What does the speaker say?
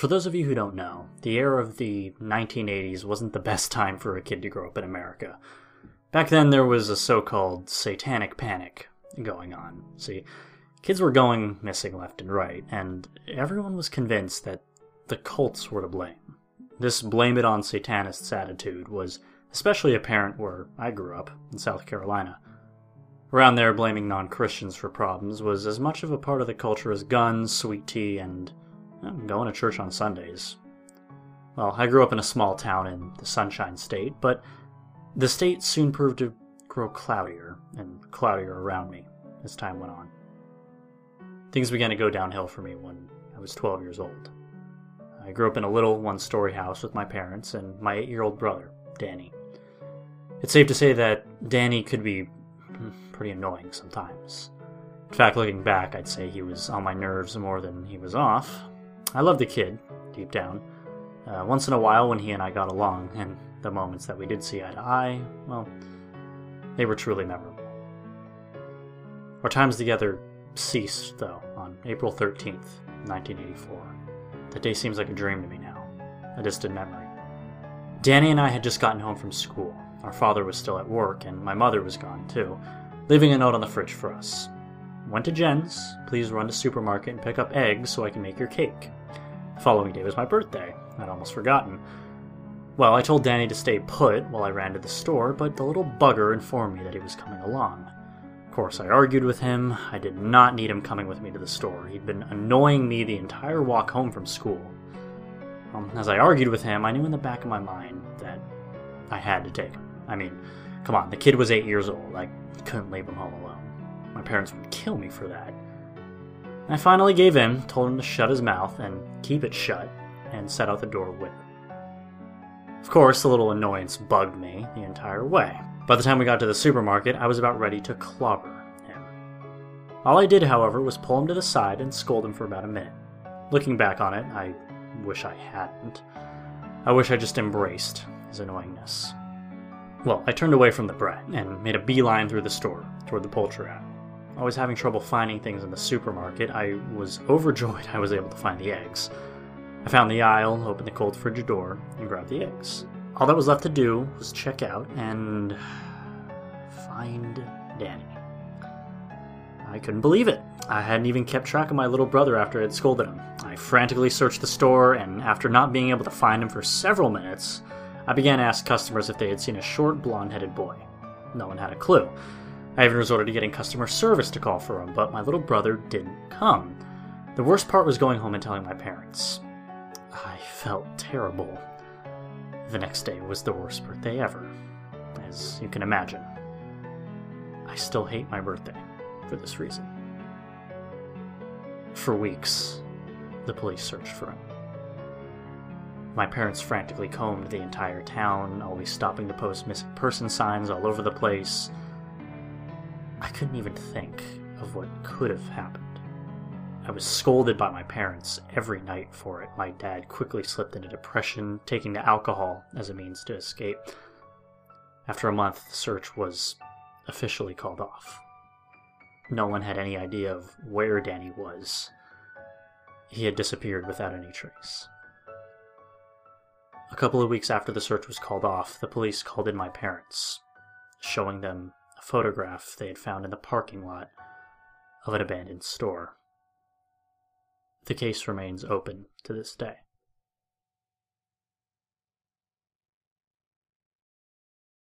For those of you who don't know, the era of the 1980s wasn't the best time for a kid to grow up in America. Back then, there was a so called satanic panic going on. See, kids were going missing left and right, and everyone was convinced that the cults were to blame. This blame it on Satanists attitude was especially apparent where I grew up, in South Carolina. Around there, blaming non Christians for problems was as much of a part of the culture as guns, sweet tea, and well, going to church on Sundays. Well, I grew up in a small town in the Sunshine State, but the state soon proved to grow cloudier and cloudier around me as time went on. Things began to go downhill for me when I was 12 years old. I grew up in a little one story house with my parents and my eight year old brother, Danny. It's safe to say that Danny could be hmm, pretty annoying sometimes. In fact, looking back, I'd say he was on my nerves more than he was off. I loved the kid, deep down. Uh, once in a while, when he and I got along, and the moments that we did see eye to eye, well, they were truly memorable. Our times together ceased, though, on April 13th, 1984. That day seems like a dream to me now, a distant memory. Danny and I had just gotten home from school. Our father was still at work, and my mother was gone too, leaving a note on the fridge for us. Went to Jen's. Please run to supermarket and pick up eggs so I can make your cake. Following day was my birthday. I'd almost forgotten. Well, I told Danny to stay put while I ran to the store, but the little bugger informed me that he was coming along. Of course, I argued with him. I did not need him coming with me to the store. He'd been annoying me the entire walk home from school. Um, as I argued with him, I knew in the back of my mind that I had to take him. I mean, come on, the kid was eight years old. I couldn't leave him home alone. My parents would kill me for that. I finally gave in, told him to shut his mouth and keep it shut, and set out the door with him. Of course, the little annoyance bugged me the entire way. By the time we got to the supermarket, I was about ready to clobber him. All I did, however, was pull him to the side and scold him for about a minute. Looking back on it, I wish I hadn't. I wish I just embraced his annoyingness. Well, I turned away from the brat and made a beeline through the store toward the poultry aisle. Always having trouble finding things in the supermarket, I was overjoyed I was able to find the eggs. I found the aisle, opened the cold fridge door, and grabbed the eggs. All that was left to do was check out and find Danny. I couldn't believe it. I hadn't even kept track of my little brother after I had scolded him. I frantically searched the store, and after not being able to find him for several minutes, I began to ask customers if they had seen a short, blonde headed boy. No one had a clue. I even resorted to getting customer service to call for him, but my little brother didn't come. The worst part was going home and telling my parents. I felt terrible. The next day was the worst birthday ever, as you can imagine. I still hate my birthday for this reason. For weeks, the police searched for him. My parents frantically combed the entire town, always stopping to post missing person signs all over the place. I couldn't even think of what could have happened. I was scolded by my parents every night for it. My dad quickly slipped into depression, taking to alcohol as a means to escape. After a month, the search was officially called off. No one had any idea of where Danny was. He had disappeared without any trace. A couple of weeks after the search was called off, the police called in my parents, showing them a photograph they had found in the parking lot of an abandoned store. The case remains open to this day.